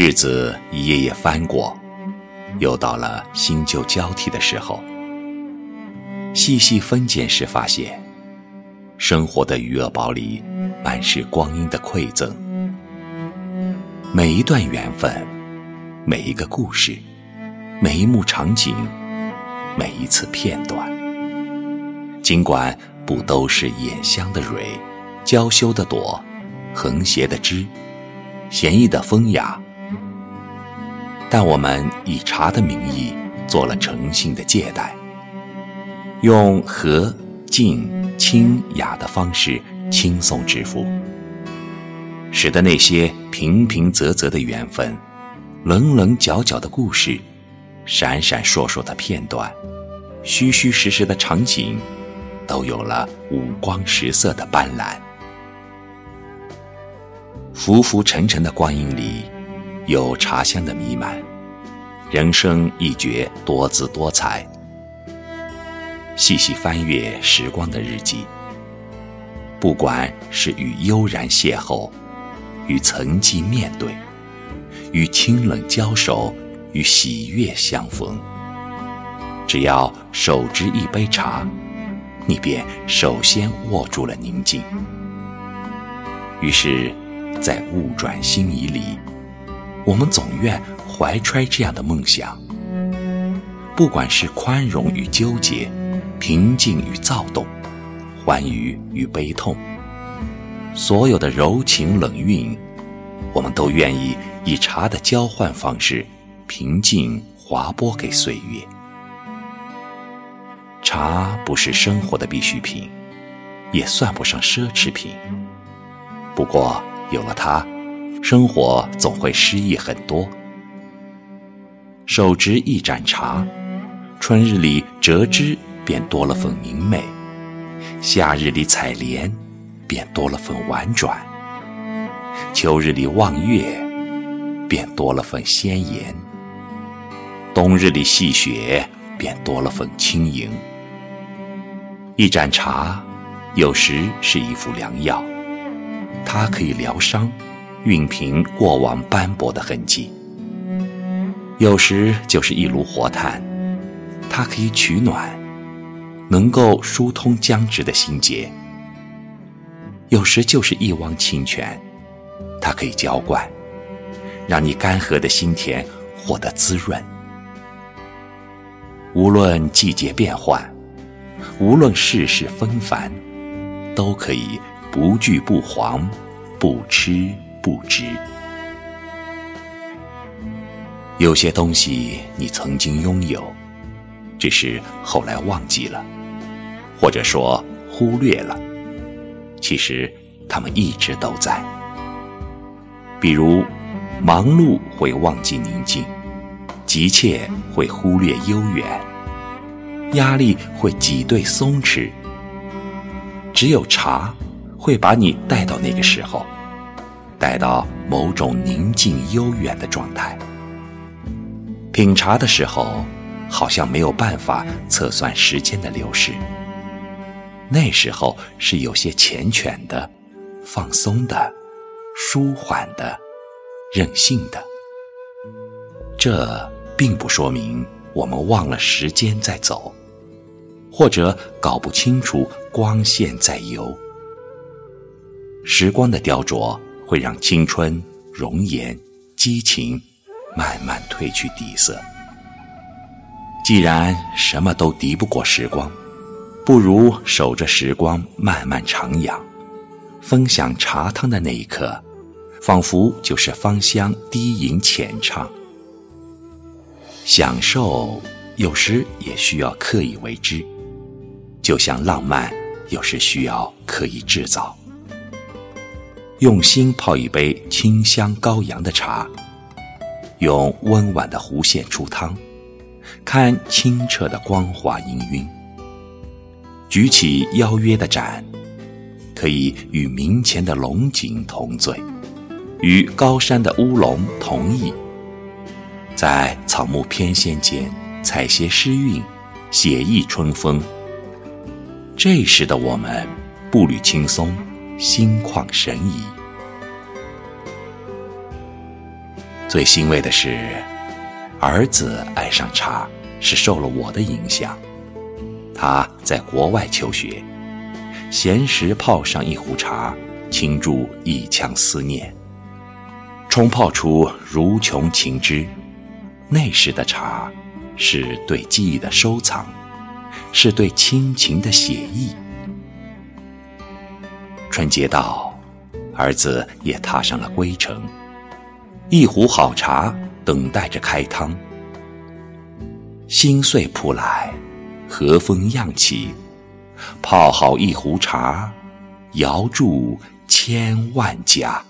日子一页页翻过，又到了新旧交替的时候。细细分拣时，发现生活的余额宝里满是光阴的馈赠。每一段缘分，每一个故事，每一幕场景，每一次片段，尽管不都是眼香的蕊，娇羞的朵，横斜的枝，闲逸的风雅，但我们以茶的名义做了诚信的借贷。用和、静、清、雅的方式轻松致富，使得那些平平仄仄的缘分、棱棱角角的故事、闪闪烁烁的片段、虚虚实实的场景，都有了五光十色的斑斓。浮浮沉沉的光阴里，有茶香的弥漫，人生一绝多姿多彩。细细翻阅时光的日记，不管是与悠然邂逅，与曾经面对，与清冷交手，与喜悦相逢，只要手执一杯茶，你便首先握住了宁静。于是，在物转星移里，我们总愿怀揣这样的梦想：不管是宽容与纠结。平静与躁动，欢愉与悲痛，所有的柔情冷韵，我们都愿意以茶的交换方式，平静划拨给岁月。茶不是生活的必需品，也算不上奢侈品。不过有了它，生活总会诗意很多。手执一盏茶，春日里折枝。便多了份明媚，夏日里采莲，便多了份婉转；秋日里望月，便多了份鲜艳；冬日里戏雪，便多了份轻盈。一盏茶，有时是一副良药，它可以疗伤，熨平过往斑驳的痕迹；有时就是一炉火炭，它可以取暖。能够疏通僵直的心结，有时就是一汪清泉，它可以浇灌，让你干涸的心田获得滋润。无论季节变换，无论世事纷繁，都可以不惧不惶，不吃不知。有些东西你曾经拥有，只是后来忘记了。或者说忽略了，其实他们一直都在。比如，忙碌会忘记宁静，急切会忽略悠远，压力会挤兑松弛。只有茶，会把你带到那个时候，带到某种宁静悠远的状态。品茶的时候，好像没有办法测算时间的流逝。那时候是有些缱绻的、放松的、舒缓的、任性的。这并不说明我们忘了时间在走，或者搞不清楚光线在游。时光的雕琢会让青春、容颜、激情慢慢褪去底色。既然什么都敌不过时光。不如守着时光慢慢徜徉，分享茶汤的那一刻，仿佛就是芳香低吟浅唱。享受有时也需要刻意为之，就像浪漫有时需要刻意制造。用心泡一杯清香高扬的茶，用温婉的弧线出汤，看清澈的光华氤氲。举起邀约的盏，可以与明前的龙井同醉，与高山的乌龙同意，在草木翩跹间采撷诗韵，写意春风。这时的我们，步履轻松，心旷神怡。最欣慰的是，儿子爱上茶是受了我的影响。他在国外求学，闲时泡上一壶茶，倾注一腔思念，冲泡出如琼情汁。那时的茶，是对记忆的收藏，是对亲情的写意。春节到，儿子也踏上了归程。一壶好茶等待着开汤，心碎扑来，和风漾起，泡好一壶茶，遥祝千万家。